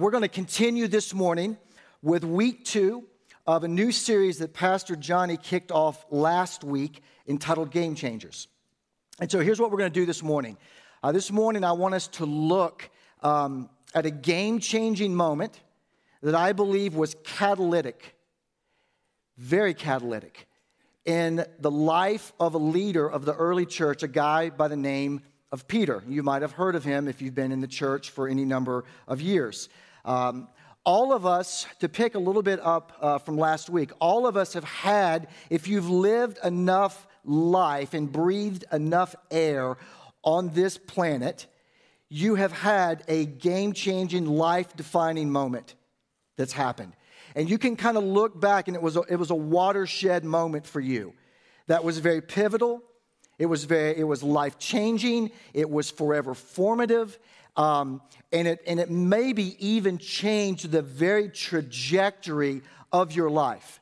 We're going to continue this morning with week two of a new series that Pastor Johnny kicked off last week entitled Game Changers. And so here's what we're going to do this morning. Uh, this morning, I want us to look um, at a game changing moment that I believe was catalytic, very catalytic, in the life of a leader of the early church, a guy by the name of Peter. You might have heard of him if you've been in the church for any number of years. Um, all of us, to pick a little bit up uh, from last week, all of us have had, if you've lived enough life and breathed enough air on this planet, you have had a game changing, life defining moment that's happened. And you can kind of look back, and it was, a, it was a watershed moment for you that was very pivotal. It was, very, it was life changing. It was forever formative. Um, and, it, and it maybe even change the very trajectory of your life.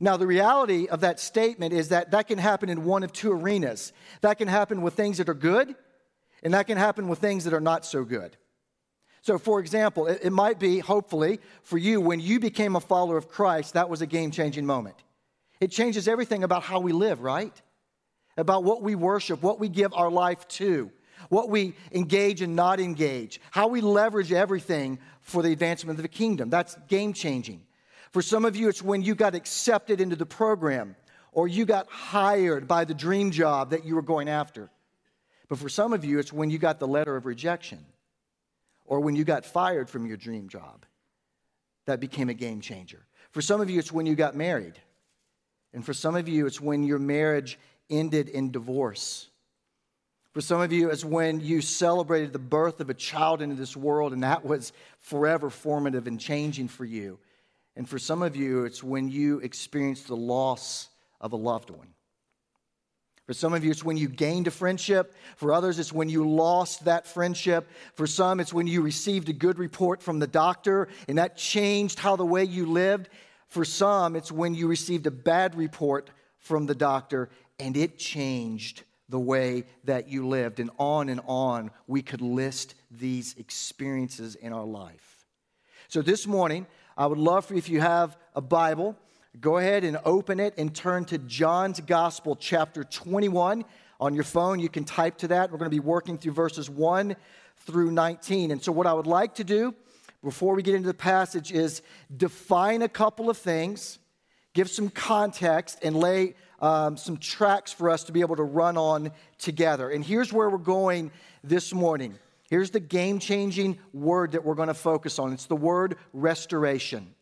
Now, the reality of that statement is that that can happen in one of two arenas. That can happen with things that are good, and that can happen with things that are not so good. So, for example, it, it might be, hopefully, for you, when you became a follower of Christ, that was a game changing moment. It changes everything about how we live, right? About what we worship, what we give our life to what we engage and not engage, how we leverage everything for the advancement of the kingdom. That's game changing. For some of you, it's when you got accepted into the program or you got hired by the dream job that you were going after. But for some of you, it's when you got the letter of rejection or when you got fired from your dream job. That became a game changer. For some of you, it's when you got married. And for some of you, it's when your marriage ended in divorce. For some of you, it's when you celebrated the birth of a child into this world, and that was forever formative and changing for you. And for some of you, it's when you experienced the loss of a loved one. For some of you, it's when you gained a friendship. For others, it's when you lost that friendship. For some, it's when you received a good report from the doctor and that changed how the way you lived. For some, it's when you received a bad report from the doctor and it changed the way that you lived. And on and on, we could list these experiences in our life. So this morning, I would love for you, if you have a Bible, go ahead and open it and turn to John's Gospel, chapter 21. On your phone, you can type to that. We're going to be working through verses 1 through 19. And so, what I would like to do before we get into the passage is define a couple of things, give some context, and lay um, some tracks for us to be able to run on together. And here's where we're going this morning. Here's the game changing word that we're going to focus on it's the word restoration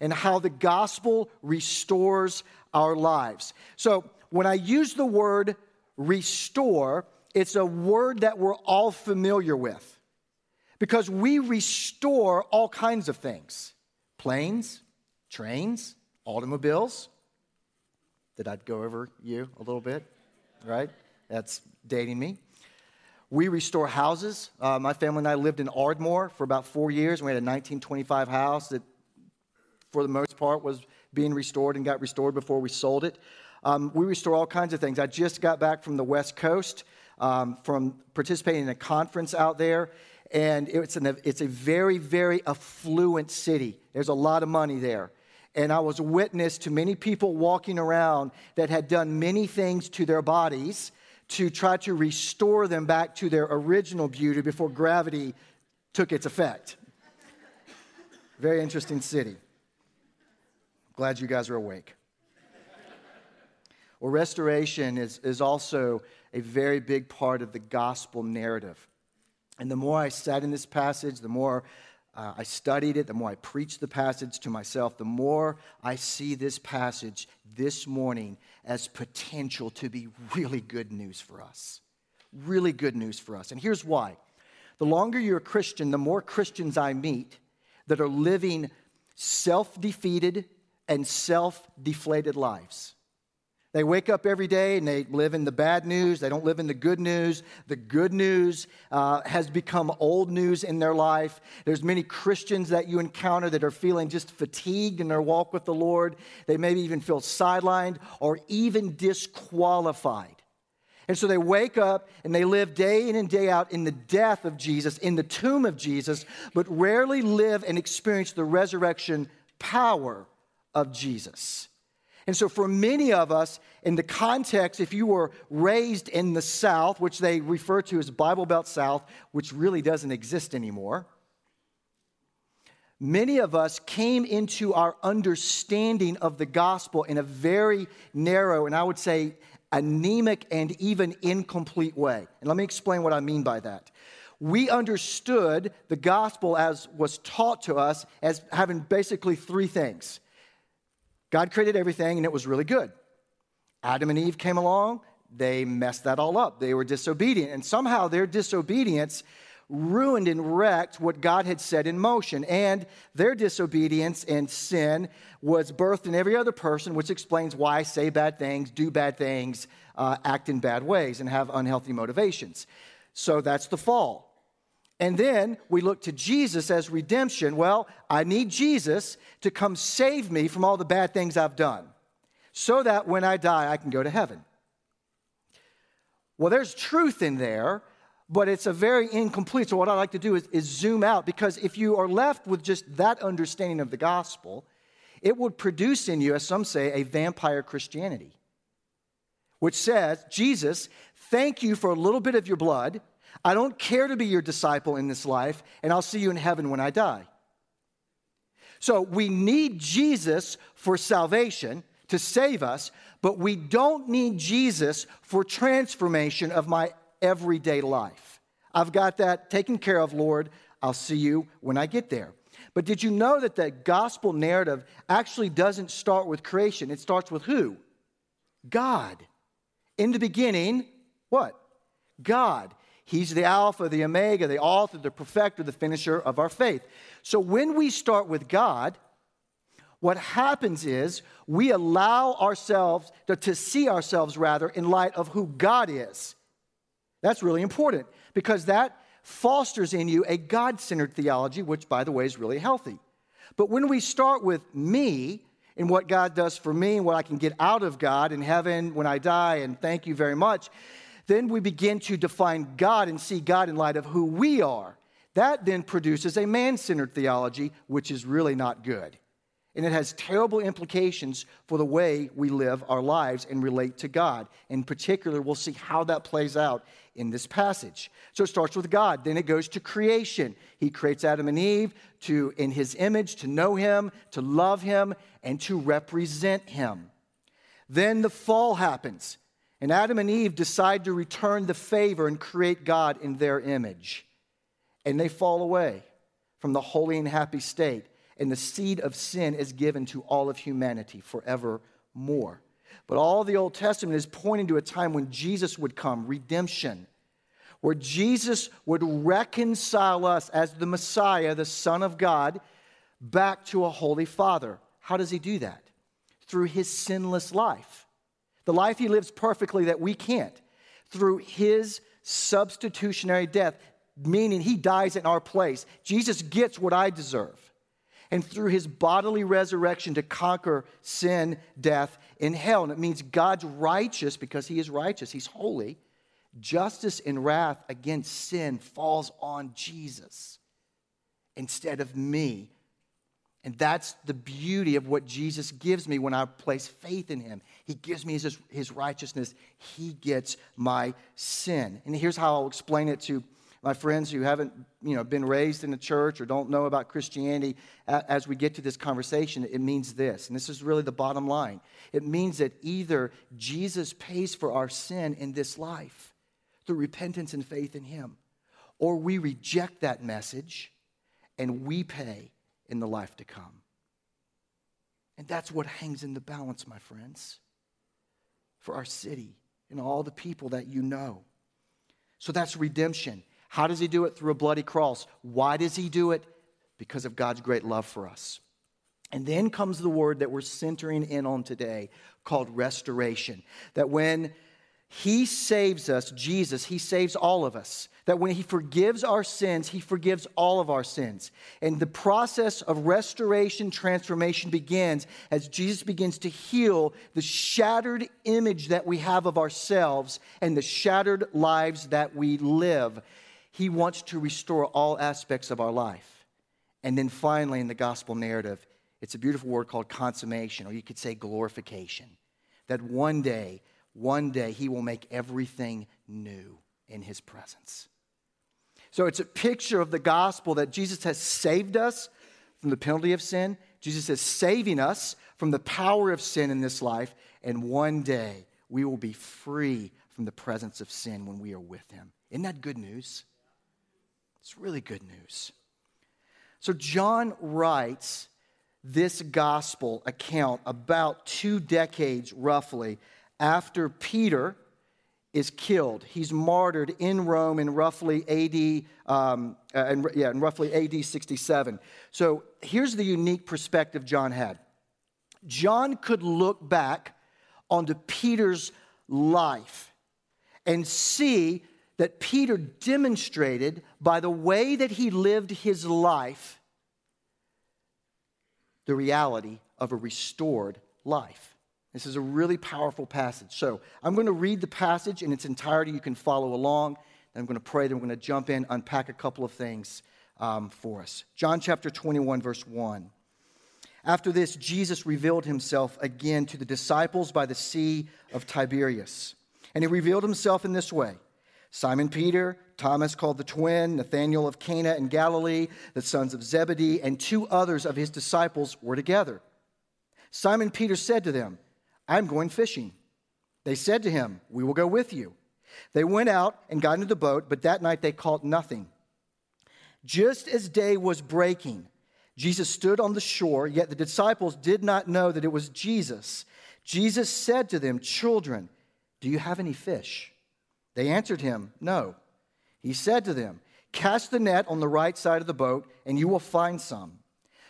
and how the gospel restores our lives. So, when I use the word restore, it's a word that we're all familiar with because we restore all kinds of things planes, trains, automobiles, did I'd go over you a little bit? Right? That's dating me. We restore houses. Uh, my family and I lived in Ardmore for about four years. We had a 1925 house that, for the most part, was being restored and got restored before we sold it. Um, we restore all kinds of things. I just got back from the West Coast um, from participating in a conference out there, and it's, an, it's a very, very affluent city. There's a lot of money there and I was witness to many people walking around that had done many things to their bodies to try to restore them back to their original beauty before gravity took its effect. Very interesting city. Glad you guys are awake. Well, restoration is, is also a very big part of the gospel narrative. And the more I sat in this passage, the more uh, I studied it, the more I preached the passage to myself, the more I see this passage this morning as potential to be really good news for us. Really good news for us. And here's why. The longer you're a Christian, the more Christians I meet that are living self defeated and self deflated lives. They wake up every day and they live in the bad news. They don't live in the good news. The good news uh, has become old news in their life. There's many Christians that you encounter that are feeling just fatigued in their walk with the Lord. They maybe even feel sidelined or even disqualified. And so they wake up and they live day in and day out in the death of Jesus, in the tomb of Jesus, but rarely live and experience the resurrection power of Jesus. And so, for many of us, in the context, if you were raised in the South, which they refer to as Bible Belt South, which really doesn't exist anymore, many of us came into our understanding of the gospel in a very narrow and I would say anemic and even incomplete way. And let me explain what I mean by that. We understood the gospel as was taught to us as having basically three things God created everything and it was really good. Adam and Eve came along, they messed that all up. They were disobedient. And somehow their disobedience ruined and wrecked what God had set in motion. And their disobedience and sin was birthed in every other person, which explains why I say bad things, do bad things, uh, act in bad ways, and have unhealthy motivations. So that's the fall. And then we look to Jesus as redemption. Well, I need Jesus to come save me from all the bad things I've done so that when I die, I can go to heaven. Well, there's truth in there, but it's a very incomplete. So, what I like to do is, is zoom out because if you are left with just that understanding of the gospel, it would produce in you, as some say, a vampire Christianity, which says, Jesus, thank you for a little bit of your blood. I don't care to be your disciple in this life, and I'll see you in heaven when I die. So, we need Jesus for salvation to save us, but we don't need Jesus for transformation of my everyday life. I've got that taken care of, Lord. I'll see you when I get there. But did you know that the gospel narrative actually doesn't start with creation? It starts with who? God. In the beginning, what? God. He's the Alpha, the Omega, the author, the perfecter, the finisher of our faith. So when we start with God, what happens is we allow ourselves to, to see ourselves rather in light of who God is. That's really important because that fosters in you a God centered theology, which, by the way, is really healthy. But when we start with me and what God does for me and what I can get out of God in heaven when I die, and thank you very much, then we begin to define God and see God in light of who we are. That then produces a man centered theology, which is really not good. And it has terrible implications for the way we live our lives and relate to God. In particular, we'll see how that plays out in this passage. So it starts with God, then it goes to creation. He creates Adam and Eve to in his image to know him, to love him, and to represent him. Then the fall happens, and Adam and Eve decide to return the favor and create God in their image. And they fall away from the holy and happy state and the seed of sin is given to all of humanity forevermore. But all the Old Testament is pointing to a time when Jesus would come, redemption, where Jesus would reconcile us as the Messiah, the Son of God, back to a holy Father. How does he do that? Through his sinless life. The life he lives perfectly that we can't. Through his substitutionary death, meaning he dies in our place. Jesus gets what I deserve and through his bodily resurrection to conquer sin, death, and hell. And it means God's righteous because he is righteous, he's holy. Justice and wrath against sin falls on Jesus instead of me. And that's the beauty of what Jesus gives me when I place faith in him. He gives me his, his righteousness, he gets my sin. And here's how I'll explain it to my friends who haven't you know, been raised in the church or don't know about Christianity, as we get to this conversation, it means this. And this is really the bottom line it means that either Jesus pays for our sin in this life through repentance and faith in Him, or we reject that message and we pay in the life to come. And that's what hangs in the balance, my friends, for our city and all the people that you know. So that's redemption. How does he do it? Through a bloody cross. Why does he do it? Because of God's great love for us. And then comes the word that we're centering in on today called restoration. That when He saves us, Jesus, He saves all of us. That when He forgives our sins, He forgives all of our sins. And the process of restoration, transformation begins as Jesus begins to heal the shattered image that we have of ourselves and the shattered lives that we live. He wants to restore all aspects of our life. And then finally, in the gospel narrative, it's a beautiful word called consummation, or you could say glorification. That one day, one day he will make everything new in his presence. So it's a picture of the gospel that Jesus has saved us from the penalty of sin. Jesus is saving us from the power of sin in this life. And one day we will be free from the presence of sin when we are with him. Isn't that good news? It's really good news. So John writes this gospel account about two decades roughly after Peter is killed. He's martyred in Rome in roughly AD, um, uh, in, yeah, in roughly AD 67. So here's the unique perspective John had. John could look back onto Peter's life and see that Peter demonstrated by the way that he lived his life the reality of a restored life. This is a really powerful passage. So I'm going to read the passage in its entirety. You can follow along. Then I'm going to pray. Then we're going to jump in, unpack a couple of things um, for us. John chapter 21, verse 1. After this, Jesus revealed himself again to the disciples by the Sea of Tiberias. And he revealed himself in this way Simon Peter, Thomas called the twin, Nathanael of Cana in Galilee, the sons of Zebedee, and two others of his disciples were together. Simon Peter said to them, I'm going fishing. They said to him, We will go with you. They went out and got into the boat, but that night they caught nothing. Just as day was breaking, Jesus stood on the shore, yet the disciples did not know that it was Jesus. Jesus said to them, Children, do you have any fish? They answered him, No. He said to them, Cast the net on the right side of the boat, and you will find some.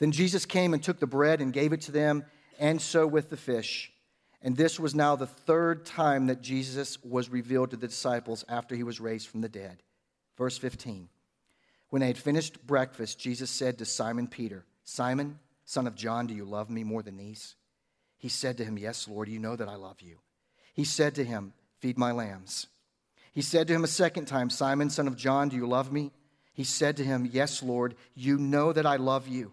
Then Jesus came and took the bread and gave it to them, and so with the fish. And this was now the third time that Jesus was revealed to the disciples after he was raised from the dead. Verse 15. When they had finished breakfast, Jesus said to Simon Peter, Simon, son of John, do you love me more than these? He said to him, Yes, Lord, you know that I love you. He said to him, Feed my lambs. He said to him a second time, Simon, son of John, do you love me? He said to him, Yes, Lord, you know that I love you.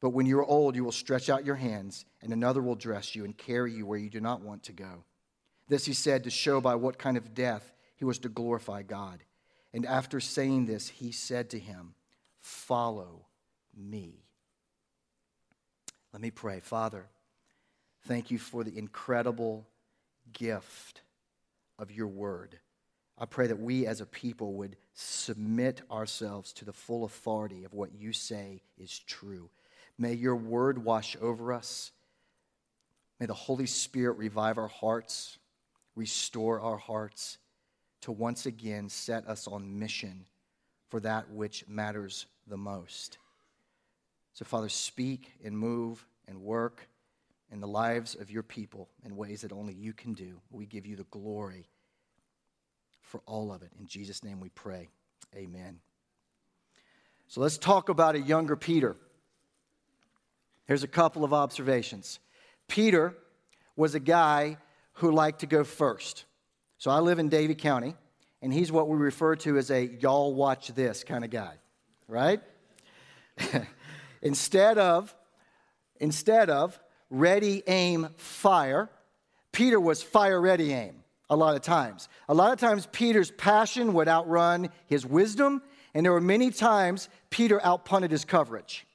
But when you're old, you will stretch out your hands, and another will dress you and carry you where you do not want to go. This he said to show by what kind of death he was to glorify God. And after saying this, he said to him, Follow me. Let me pray. Father, thank you for the incredible gift of your word. I pray that we as a people would submit ourselves to the full authority of what you say is true May your word wash over us. May the Holy Spirit revive our hearts, restore our hearts to once again set us on mission for that which matters the most. So, Father, speak and move and work in the lives of your people in ways that only you can do. We give you the glory for all of it. In Jesus' name we pray. Amen. So let's talk about a younger Peter. Here's a couple of observations. Peter was a guy who liked to go first. So I live in Davie County, and he's what we refer to as a y'all watch this kind of guy, right? instead of instead of ready aim fire, Peter was fire ready aim a lot of times. A lot of times Peter's passion would outrun his wisdom, and there were many times Peter outpunted his coverage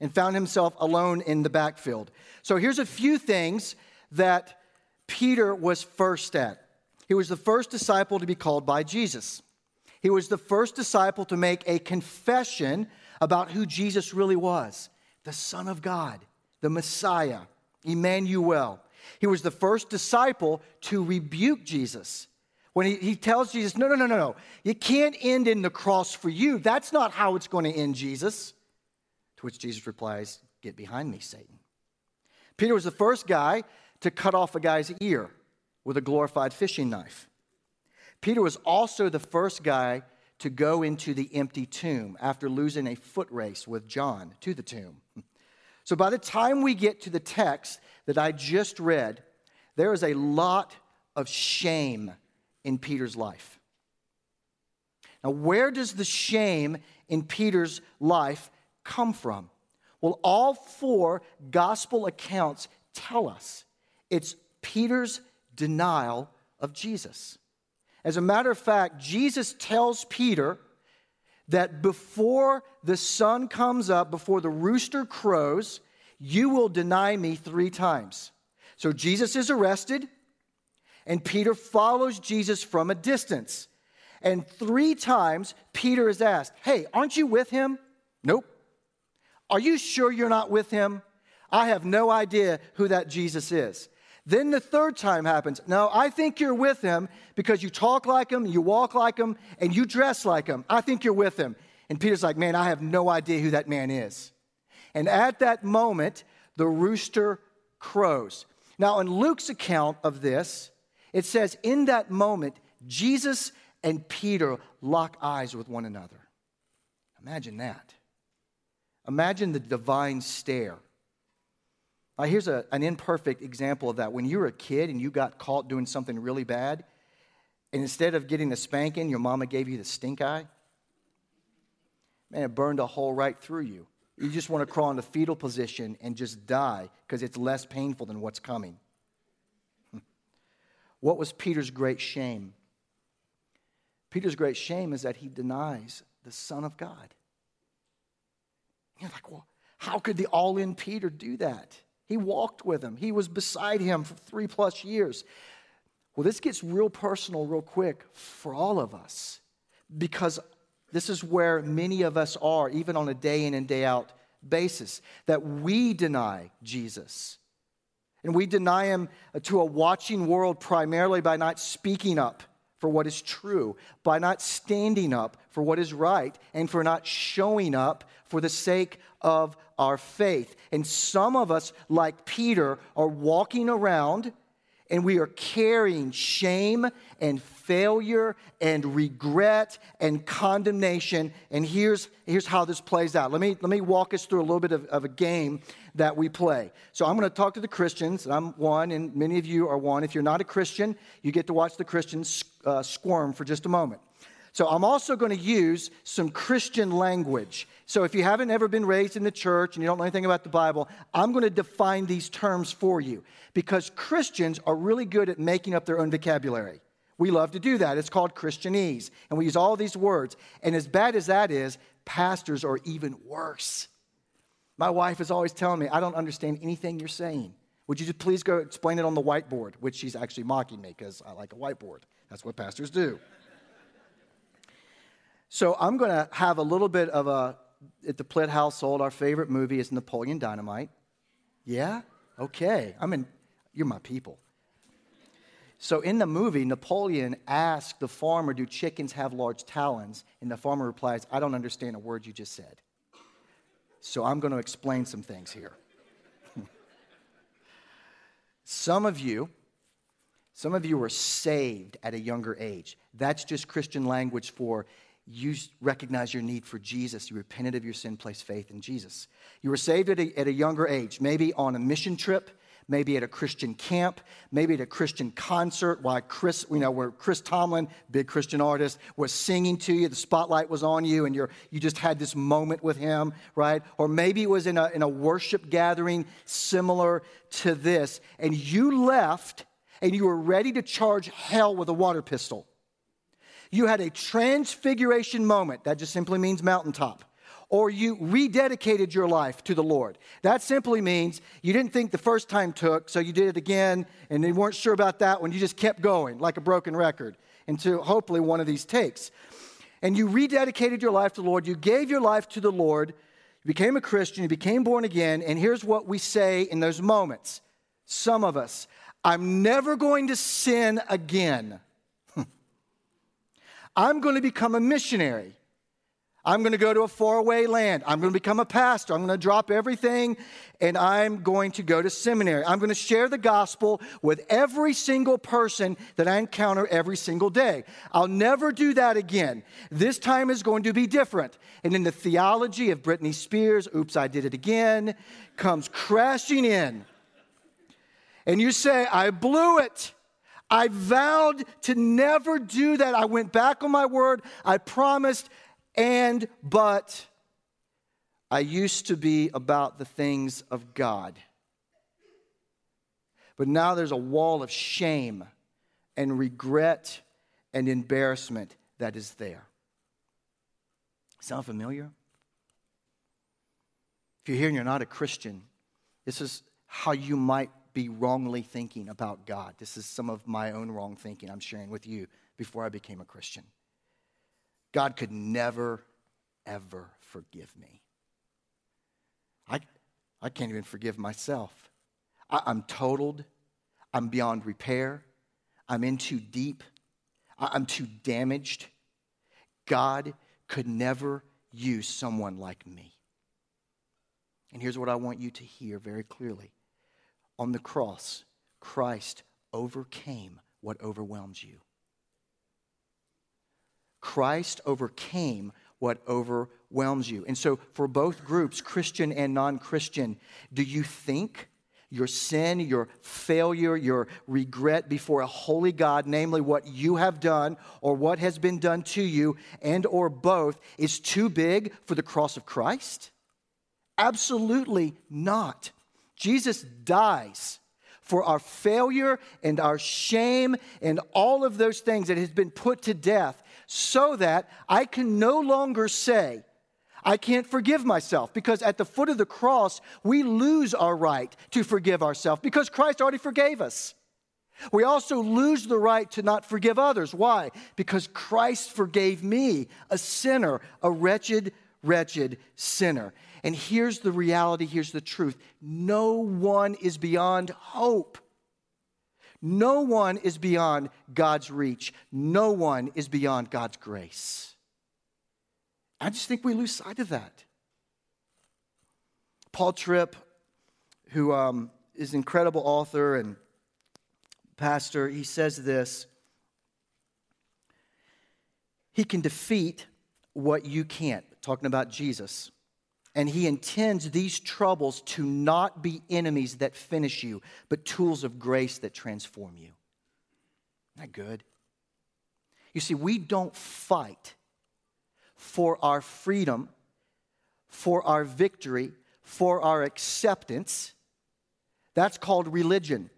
and found himself alone in the backfield. So here's a few things that Peter was first at. He was the first disciple to be called by Jesus. He was the first disciple to make a confession about who Jesus really was the Son of God, the Messiah, Emmanuel. He was the first disciple to rebuke Jesus. When he, he tells Jesus, No, no, no, no, no, you can't end in the cross for you. That's not how it's going to end, Jesus. Which Jesus replies, Get behind me, Satan. Peter was the first guy to cut off a guy's ear with a glorified fishing knife. Peter was also the first guy to go into the empty tomb after losing a foot race with John to the tomb. So by the time we get to the text that I just read, there is a lot of shame in Peter's life. Now, where does the shame in Peter's life come from? Well, all four gospel accounts tell us it's Peter's denial of Jesus. As a matter of fact, Jesus tells Peter that before the sun comes up, before the rooster crows, you will deny me three times. So Jesus is arrested, and Peter follows Jesus from a distance. And three times, Peter is asked, Hey, aren't you with him? Nope. Are you sure you're not with him? I have no idea who that Jesus is. Then the third time happens. No, I think you're with him because you talk like him, you walk like him, and you dress like him. I think you're with him. And Peter's like, Man, I have no idea who that man is. And at that moment, the rooster crows. Now, in Luke's account of this, it says, In that moment, Jesus and Peter lock eyes with one another. Imagine that. Imagine the divine stare. Uh, here's a, an imperfect example of that. When you were a kid and you got caught doing something really bad, and instead of getting the spanking, your mama gave you the stink eye, man, it burned a hole right through you. You just want to crawl into fetal position and just die because it's less painful than what's coming. what was Peter's great shame? Peter's great shame is that he denies the Son of God. You're like, well, how could the all in Peter do that? He walked with him, he was beside him for three plus years. Well, this gets real personal, real quick for all of us because this is where many of us are, even on a day in and day out basis, that we deny Jesus. And we deny him to a watching world primarily by not speaking up for what is true, by not standing up for what is right, and for not showing up for the sake of our faith. And some of us, like Peter, are walking around and we are carrying shame and failure and regret and condemnation. And here's, here's how this plays out. Let me, let me walk us through a little bit of, of a game that we play. So I'm going to talk to the Christians, and I'm one, and many of you are one. If you're not a Christian, you get to watch the Christians uh, squirm for just a moment. So I'm also going to use some Christian language. So if you haven't ever been raised in the church and you don't know anything about the Bible, I'm going to define these terms for you because Christians are really good at making up their own vocabulary. We love to do that. It's called Christianese. And we use all these words. And as bad as that is, pastors are even worse. My wife is always telling me, I don't understand anything you're saying. Would you just please go explain it on the whiteboard? Which she's actually mocking me because I like a whiteboard. That's what pastors do. So I'm going to have a little bit of a, at the Plitt household, our favorite movie is Napoleon Dynamite. Yeah? Okay. I mean, you're my people. So in the movie, Napoleon asked the farmer, Do chickens have large talons? And the farmer replies, I don't understand a word you just said. So I'm going to explain some things here. some of you, some of you were saved at a younger age. That's just Christian language for you recognize your need for Jesus. You repented of your sin, placed faith in Jesus. You were saved at a, at a younger age, maybe on a mission trip maybe at a Christian camp, maybe at a Christian concert while Chris, you know, where Chris Tomlin, big Christian artist, was singing to you, the spotlight was on you, and you're, you just had this moment with him, right? Or maybe it was in a, in a worship gathering similar to this, and you left and you were ready to charge hell with a water pistol. You had a transfiguration moment. That just simply means mountaintop or you rededicated your life to the Lord. That simply means you didn't think the first time took, so you did it again, and you weren't sure about that one. You just kept going like a broken record until hopefully one of these takes. And you rededicated your life to the Lord. You gave your life to the Lord. You became a Christian. You became born again. And here's what we say in those moments some of us, I'm never going to sin again. I'm going to become a missionary. I'm going to go to a faraway land. I'm going to become a pastor. I'm going to drop everything and I'm going to go to seminary. I'm going to share the gospel with every single person that I encounter every single day. I'll never do that again. This time is going to be different. And then the theology of Britney Spears, oops, I did it again, comes crashing in. And you say, I blew it. I vowed to never do that. I went back on my word. I promised and, but, I used to be about the things of God. But now there's a wall of shame and regret and embarrassment that is there. Sound familiar? If you're here and you're not a Christian, this is how you might be wrongly thinking about God. This is some of my own wrong thinking I'm sharing with you before I became a Christian. God could never, ever forgive me. I, I can't even forgive myself. I, I'm totaled. I'm beyond repair. I'm in too deep. I, I'm too damaged. God could never use someone like me. And here's what I want you to hear very clearly on the cross, Christ overcame what overwhelms you. Christ overcame what overwhelms you. And so, for both groups, Christian and non Christian, do you think your sin, your failure, your regret before a holy God, namely what you have done or what has been done to you, and or both, is too big for the cross of Christ? Absolutely not. Jesus dies for our failure and our shame and all of those things that has been put to death so that I can no longer say, I can't forgive myself because at the foot of the cross, we lose our right to forgive ourselves because Christ already forgave us. We also lose the right to not forgive others. Why? Because Christ forgave me, a sinner, a wretched, wretched sinner. And here's the reality, here's the truth no one is beyond hope. No one is beyond God's reach. No one is beyond God's grace. I just think we lose sight of that. Paul Tripp, who um, is an incredible author and pastor, he says this He can defeat what you can't, talking about Jesus. And he intends these troubles to not be enemies that finish you, but tools of grace that transform you. Isn't that good? You see, we don't fight for our freedom, for our victory, for our acceptance. That's called religion.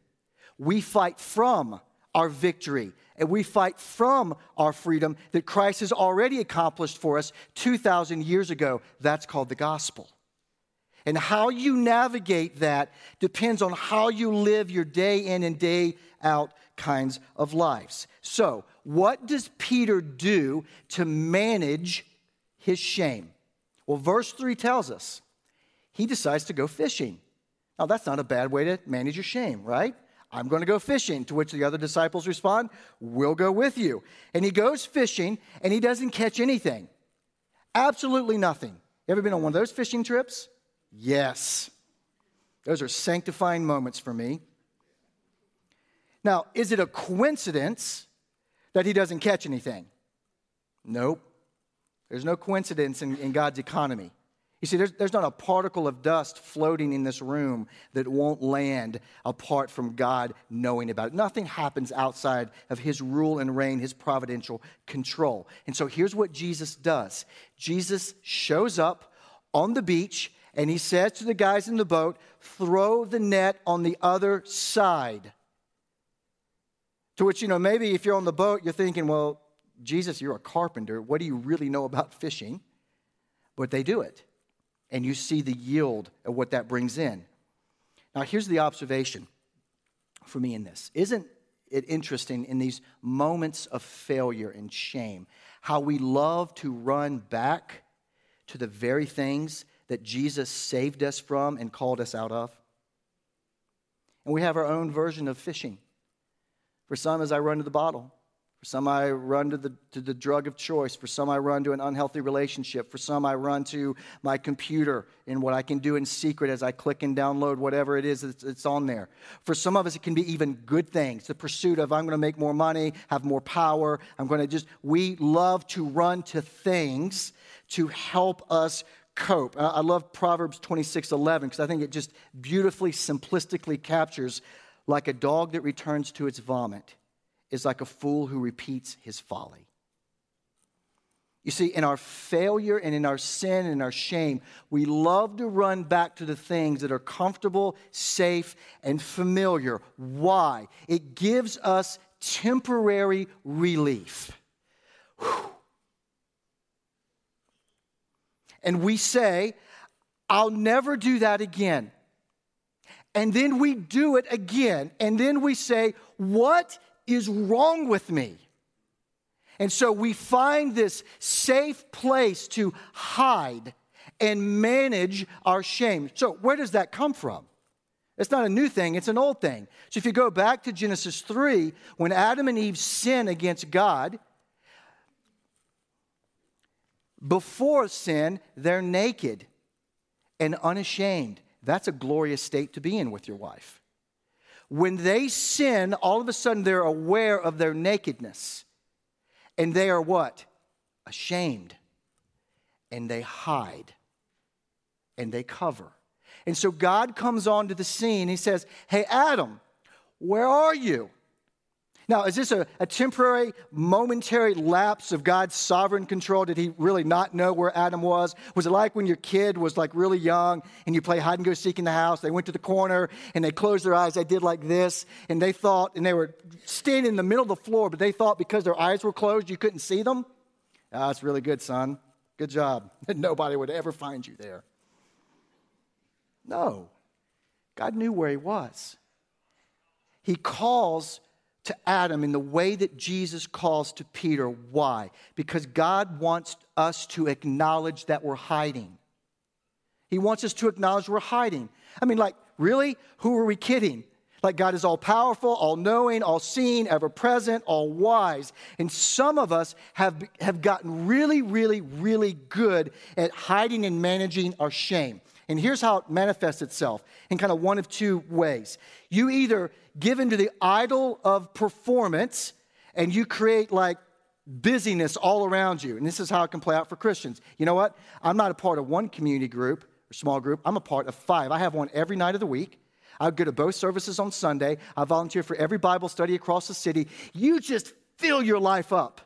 We fight from our victory and we fight from our freedom that Christ has already accomplished for us 2,000 years ago. That's called the gospel. And how you navigate that depends on how you live your day in and day out kinds of lives. So, what does Peter do to manage his shame? Well, verse 3 tells us he decides to go fishing. Now, that's not a bad way to manage your shame, right? I'm going to go fishing. To which the other disciples respond, We'll go with you. And he goes fishing and he doesn't catch anything. Absolutely nothing. Ever been on one of those fishing trips? Yes. Those are sanctifying moments for me. Now, is it a coincidence that he doesn't catch anything? Nope. There's no coincidence in, in God's economy. You see, there's, there's not a particle of dust floating in this room that won't land apart from God knowing about it. Nothing happens outside of His rule and reign, His providential control. And so here's what Jesus does Jesus shows up on the beach and He says to the guys in the boat, throw the net on the other side. To which, you know, maybe if you're on the boat, you're thinking, well, Jesus, you're a carpenter. What do you really know about fishing? But they do it and you see the yield of what that brings in. Now, here's the observation for me in this. Isn't it interesting in these moments of failure and shame how we love to run back to the very things that Jesus saved us from and called us out of? And we have our own version of fishing. For some, as I run to the bottle, for some, I run to the, to the drug of choice. For some, I run to an unhealthy relationship. For some, I run to my computer and what I can do in secret as I click and download whatever it is that's, that's on there. For some of us, it can be even good things the pursuit of, I'm going to make more money, have more power. I'm going to just, we love to run to things to help us cope. I love Proverbs 26 11 because I think it just beautifully, simplistically captures like a dog that returns to its vomit is like a fool who repeats his folly. You see, in our failure and in our sin and our shame, we love to run back to the things that are comfortable, safe, and familiar. Why? It gives us temporary relief. Whew. And we say, I'll never do that again. And then we do it again. And then we say, What is wrong with me? And so we find this safe place to hide and manage our shame. So, where does that come from? It's not a new thing, it's an old thing. So, if you go back to Genesis 3, when Adam and Eve sin against God, before sin, they're naked and unashamed. That's a glorious state to be in with your wife. When they sin, all of a sudden they're aware of their nakedness. And they are what? Ashamed. And they hide. And they cover. And so God comes onto the scene. He says, Hey, Adam, where are you? Now, is this a, a, temporary, momentary lapse of God's sovereign control? Did he really not know where Adam was? Was it like when your kid was like really young and you play hide and go seek in the house? They went to the corner and they closed their eyes. They did like this and they thought, and they were standing in the middle of the floor, but they thought because their eyes were closed, you couldn't see them? Ah, that's really good, son. Good job. Nobody would ever find you there. No. God knew where he was. He calls to Adam in the way that Jesus calls to Peter. Why? Because God wants us to acknowledge that we're hiding. He wants us to acknowledge we're hiding. I mean, like, really? Who are we kidding? Like, God is all powerful, all knowing, all seeing, ever present, all wise. And some of us have, have gotten really, really, really good at hiding and managing our shame. And here's how it manifests itself in kind of one of two ways. You either give into the idol of performance and you create like busyness all around you. And this is how it can play out for Christians. You know what? I'm not a part of one community group or small group, I'm a part of five. I have one every night of the week. I go to both services on Sunday. I volunteer for every Bible study across the city. You just fill your life up.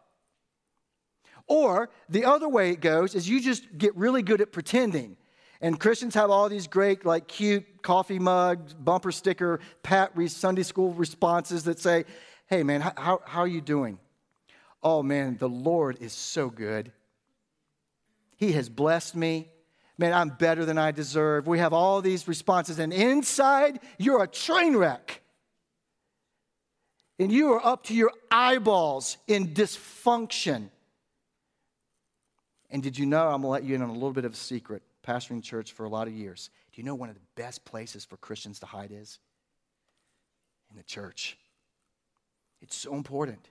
Or the other way it goes is you just get really good at pretending. And Christians have all these great, like, cute coffee mugs, bumper sticker, Pat Reese Sunday school responses that say, Hey, man, how, how are you doing? Oh, man, the Lord is so good. He has blessed me. Man, I'm better than I deserve. We have all these responses, and inside, you're a train wreck. And you are up to your eyeballs in dysfunction. And did you know? I'm to let you in on a little bit of a secret pastoring church for a lot of years. Do you know one of the best places for Christians to hide is? in the church. It's so important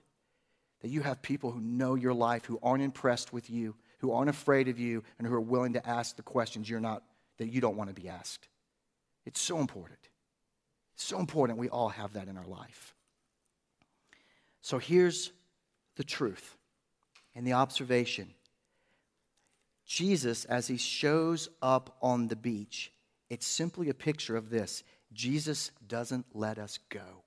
that you have people who know your life, who aren't impressed with you, who aren't afraid of you, and who are willing to ask the questions you're not, that you don't want to be asked. It's so important. It's so important we all have that in our life. So here's the truth and the observation Jesus, as he shows up on the beach, it's simply a picture of this Jesus doesn't let us go.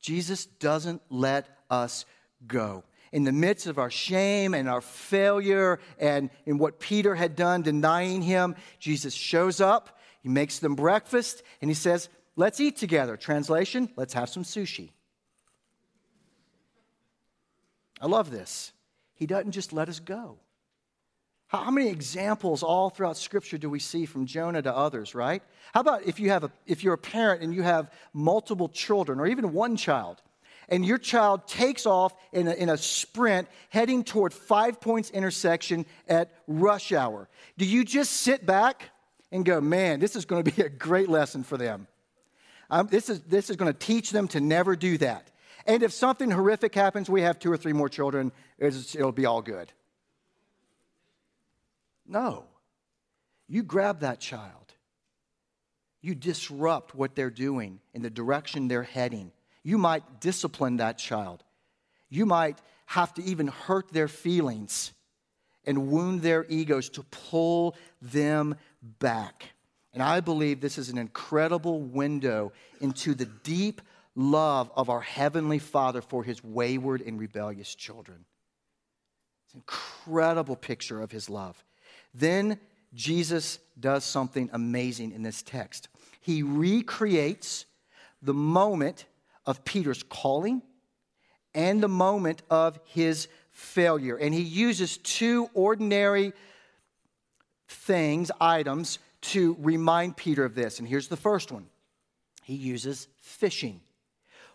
Jesus doesn't let us go. In the midst of our shame and our failure and in what Peter had done, denying him, Jesus shows up, he makes them breakfast, and he says, Let's eat together. Translation, let's have some sushi. I love this. He doesn't just let us go. How many examples all throughout Scripture do we see from Jonah to others, right? How about if, you have a, if you're a parent and you have multiple children or even one child, and your child takes off in a, in a sprint heading toward Five Points intersection at rush hour? Do you just sit back and go, man, this is going to be a great lesson for them? Um, this is, this is going to teach them to never do that. And if something horrific happens, we have two or three more children, it'll be all good. No. You grab that child. You disrupt what they're doing in the direction they're heading. You might discipline that child. You might have to even hurt their feelings and wound their egos to pull them back. And I believe this is an incredible window into the deep love of our Heavenly Father for His wayward and rebellious children. It's an incredible picture of His love. Then Jesus does something amazing in this text. He recreates the moment of Peter's calling and the moment of his failure. And he uses two ordinary things, items, to remind Peter of this. And here's the first one he uses fishing.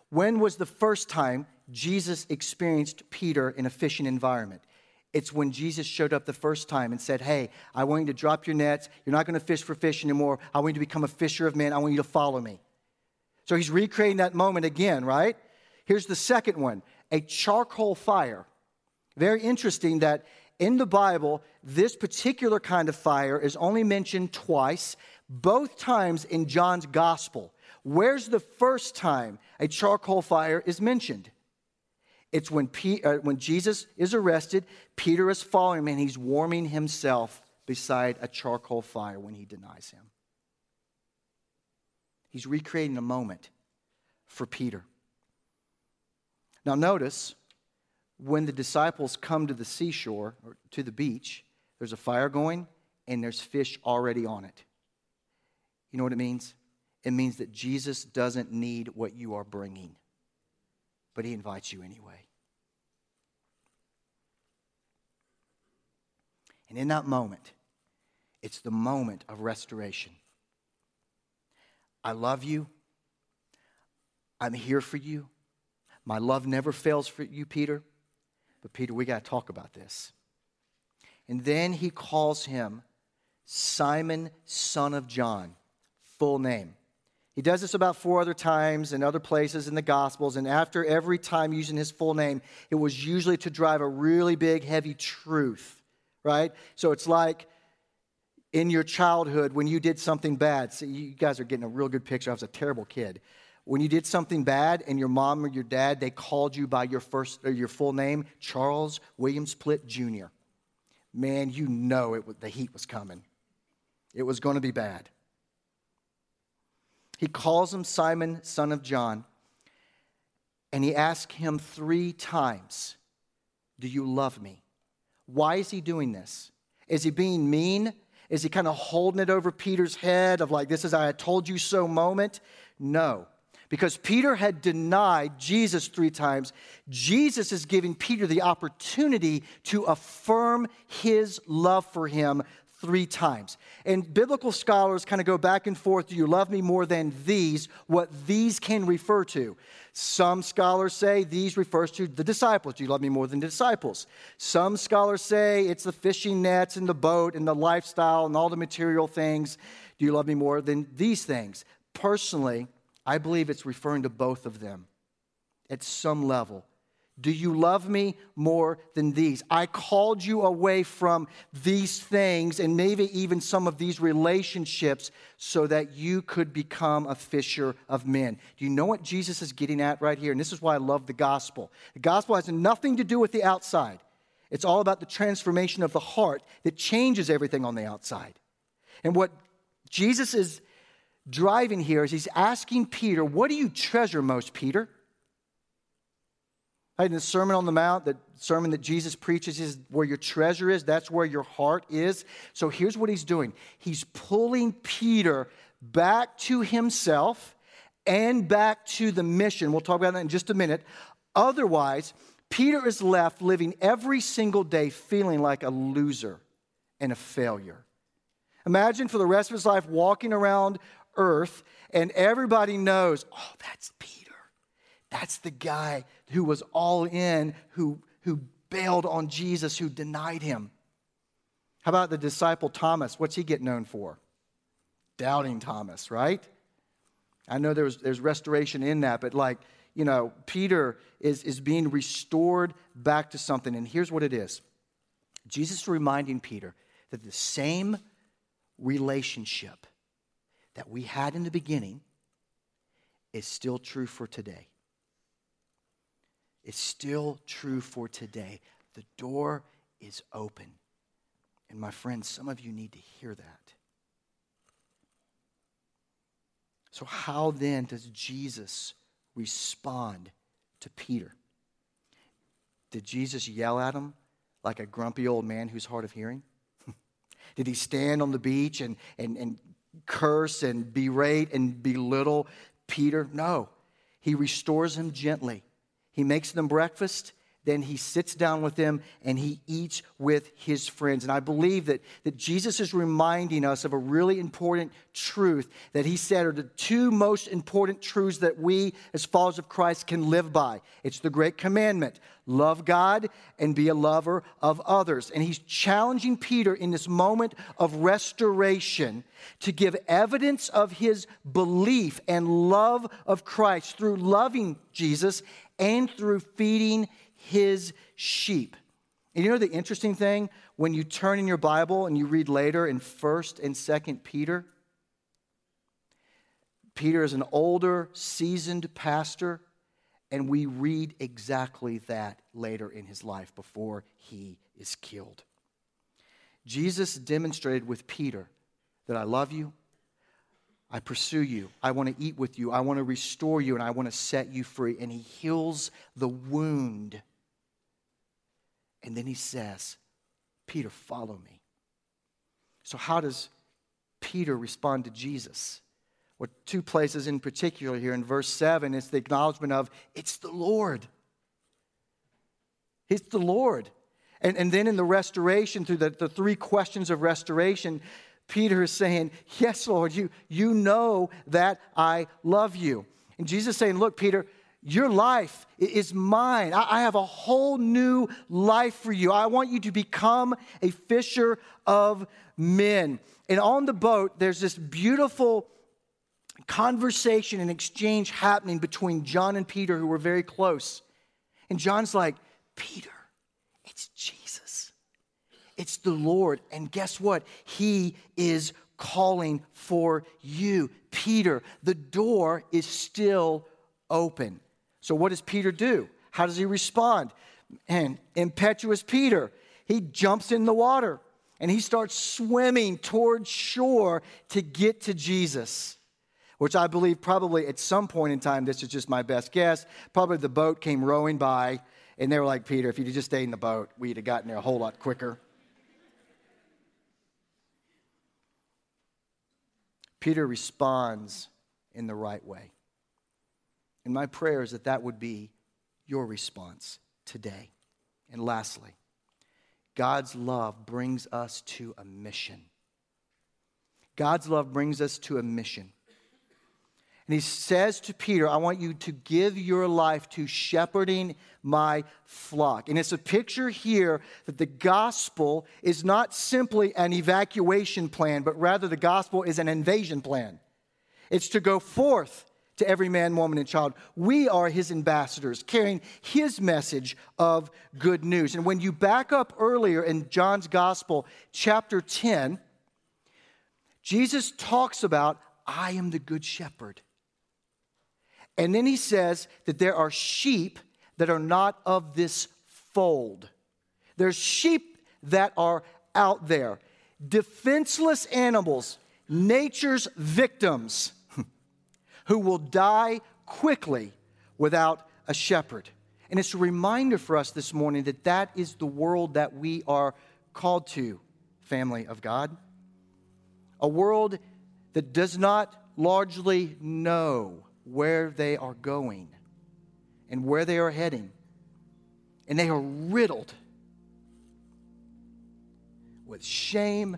When was the first time Jesus experienced Peter in a fishing environment? It's when Jesus showed up the first time and said, Hey, I want you to drop your nets. You're not going to fish for fish anymore. I want you to become a fisher of men. I want you to follow me. So he's recreating that moment again, right? Here's the second one a charcoal fire. Very interesting that in the Bible, this particular kind of fire is only mentioned twice, both times in John's gospel. Where's the first time a charcoal fire is mentioned? It's when, P, uh, when Jesus is arrested, Peter is following him and he's warming himself beside a charcoal fire when he denies him. He's recreating a moment for Peter. Now, notice when the disciples come to the seashore or to the beach, there's a fire going and there's fish already on it. You know what it means? It means that Jesus doesn't need what you are bringing but he invites you anyway. And in that moment, it's the moment of restoration. I love you. I'm here for you. My love never fails for you, Peter. But, Peter, we got to talk about this. And then he calls him Simon, son of John, full name. He does this about four other times in other places in the Gospels, and after every time using his full name, it was usually to drive a really big, heavy truth, right? So it's like in your childhood when you did something bad. See, you guys are getting a real good picture. I was a terrible kid. When you did something bad and your mom or your dad, they called you by your first or your full name, Charles William Splitt Jr. Man, you know it, the heat was coming. It was going to be bad. He calls him Simon, son of John, and he asks him three times, Do you love me? Why is he doing this? Is he being mean? Is he kind of holding it over Peter's head of like, this is I told you so moment? No. Because Peter had denied Jesus three times, Jesus is giving Peter the opportunity to affirm his love for him three times. And biblical scholars kind of go back and forth do you love me more than these? What these can refer to. Some scholars say these refers to the disciples. Do you love me more than the disciples? Some scholars say it's the fishing nets and the boat and the lifestyle and all the material things. Do you love me more than these things? Personally, I believe it's referring to both of them at some level. Do you love me more than these? I called you away from these things and maybe even some of these relationships so that you could become a fisher of men. Do you know what Jesus is getting at right here? And this is why I love the gospel. The gospel has nothing to do with the outside, it's all about the transformation of the heart that changes everything on the outside. And what Jesus is driving here is he's asking Peter, What do you treasure most, Peter? In the Sermon on the Mount, the sermon that Jesus preaches is where your treasure is, that's where your heart is. So here's what he's doing he's pulling Peter back to himself and back to the mission. We'll talk about that in just a minute. Otherwise, Peter is left living every single day feeling like a loser and a failure. Imagine for the rest of his life walking around earth and everybody knows, oh, that's Peter. That's the guy who was all in, who, who bailed on Jesus, who denied him. How about the disciple Thomas? What's he get known for? Doubting Thomas, right? I know there's, there's restoration in that, but like, you know, Peter is, is being restored back to something. And here's what it is Jesus is reminding Peter that the same relationship that we had in the beginning is still true for today. It's still true for today. The door is open. And my friends, some of you need to hear that. So, how then does Jesus respond to Peter? Did Jesus yell at him like a grumpy old man who's hard of hearing? Did he stand on the beach and, and, and curse and berate and belittle Peter? No. He restores him gently. He makes them breakfast then he sits down with them and he eats with his friends. And I believe that, that Jesus is reminding us of a really important truth that he said are the two most important truths that we, as followers of Christ, can live by. It's the great commandment love God and be a lover of others. And he's challenging Peter in this moment of restoration to give evidence of his belief and love of Christ through loving Jesus and through feeding his sheep. And you know the interesting thing? When you turn in your Bible and you read later in 1st and 2nd Peter, Peter is an older, seasoned pastor, and we read exactly that later in his life before he is killed. Jesus demonstrated with Peter that I love you, I pursue you, I want to eat with you, I want to restore you, and I want to set you free. And he heals the wound and then he says, Peter, follow me. So, how does Peter respond to Jesus? Well, two places in particular here in verse 7 it's the acknowledgement of, it's the Lord. It's the Lord. And, and then in the restoration, through the, the three questions of restoration, Peter is saying, Yes, Lord, you, you know that I love you. And Jesus is saying, Look, Peter, your life is mine. I have a whole new life for you. I want you to become a fisher of men. And on the boat, there's this beautiful conversation and exchange happening between John and Peter, who were very close. And John's like, Peter, it's Jesus, it's the Lord. And guess what? He is calling for you. Peter, the door is still open. So, what does Peter do? How does he respond? And impetuous Peter, he jumps in the water and he starts swimming towards shore to get to Jesus, which I believe probably at some point in time, this is just my best guess, probably the boat came rowing by and they were like, Peter, if you'd just stayed in the boat, we'd have gotten there a whole lot quicker. Peter responds in the right way. And my prayer is that that would be your response today. And lastly, God's love brings us to a mission. God's love brings us to a mission. And he says to Peter, I want you to give your life to shepherding my flock. And it's a picture here that the gospel is not simply an evacuation plan, but rather the gospel is an invasion plan. It's to go forth to every man, woman, and child. We are his ambassadors, carrying his message of good news. And when you back up earlier in John's Gospel, chapter 10, Jesus talks about, I am the good shepherd. And then he says that there are sheep that are not of this fold. There's sheep that are out there, defenseless animals, nature's victims who will die quickly without a shepherd. And it's a reminder for us this morning that that is the world that we are called to, family of God. A world that does not largely know where they are going and where they are heading. And they are riddled with shame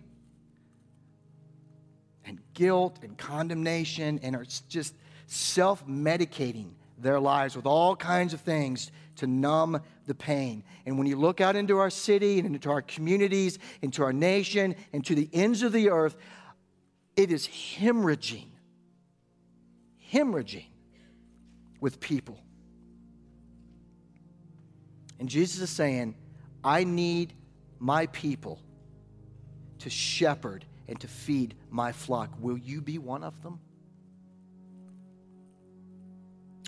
and guilt and condemnation and are just self medicating their lives with all kinds of things to numb the pain. And when you look out into our city and into our communities, into our nation, and to the ends of the earth, it is hemorrhaging, hemorrhaging with people. And Jesus is saying, I need my people to shepherd and to feed my flock. Will you be one of them?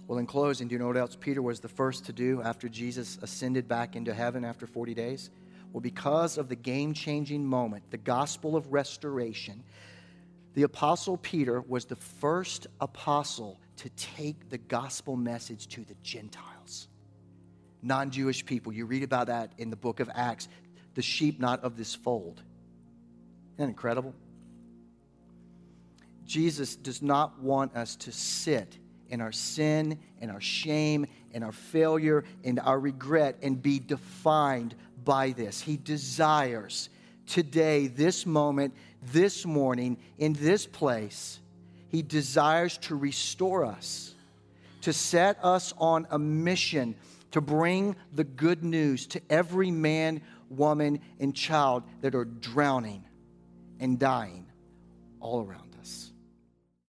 Well, in closing, do you know what else Peter was the first to do after Jesus ascended back into heaven after 40 days? Well, because of the game changing moment, the gospel of restoration, the apostle Peter was the first apostle to take the gospel message to the Gentiles, non Jewish people. You read about that in the book of Acts, the sheep not of this fold. Isn't that incredible? Jesus does not want us to sit in our sin and our shame and our failure and our regret and be defined by this. He desires today, this moment, this morning, in this place, He desires to restore us, to set us on a mission to bring the good news to every man, woman, and child that are drowning and dying all around.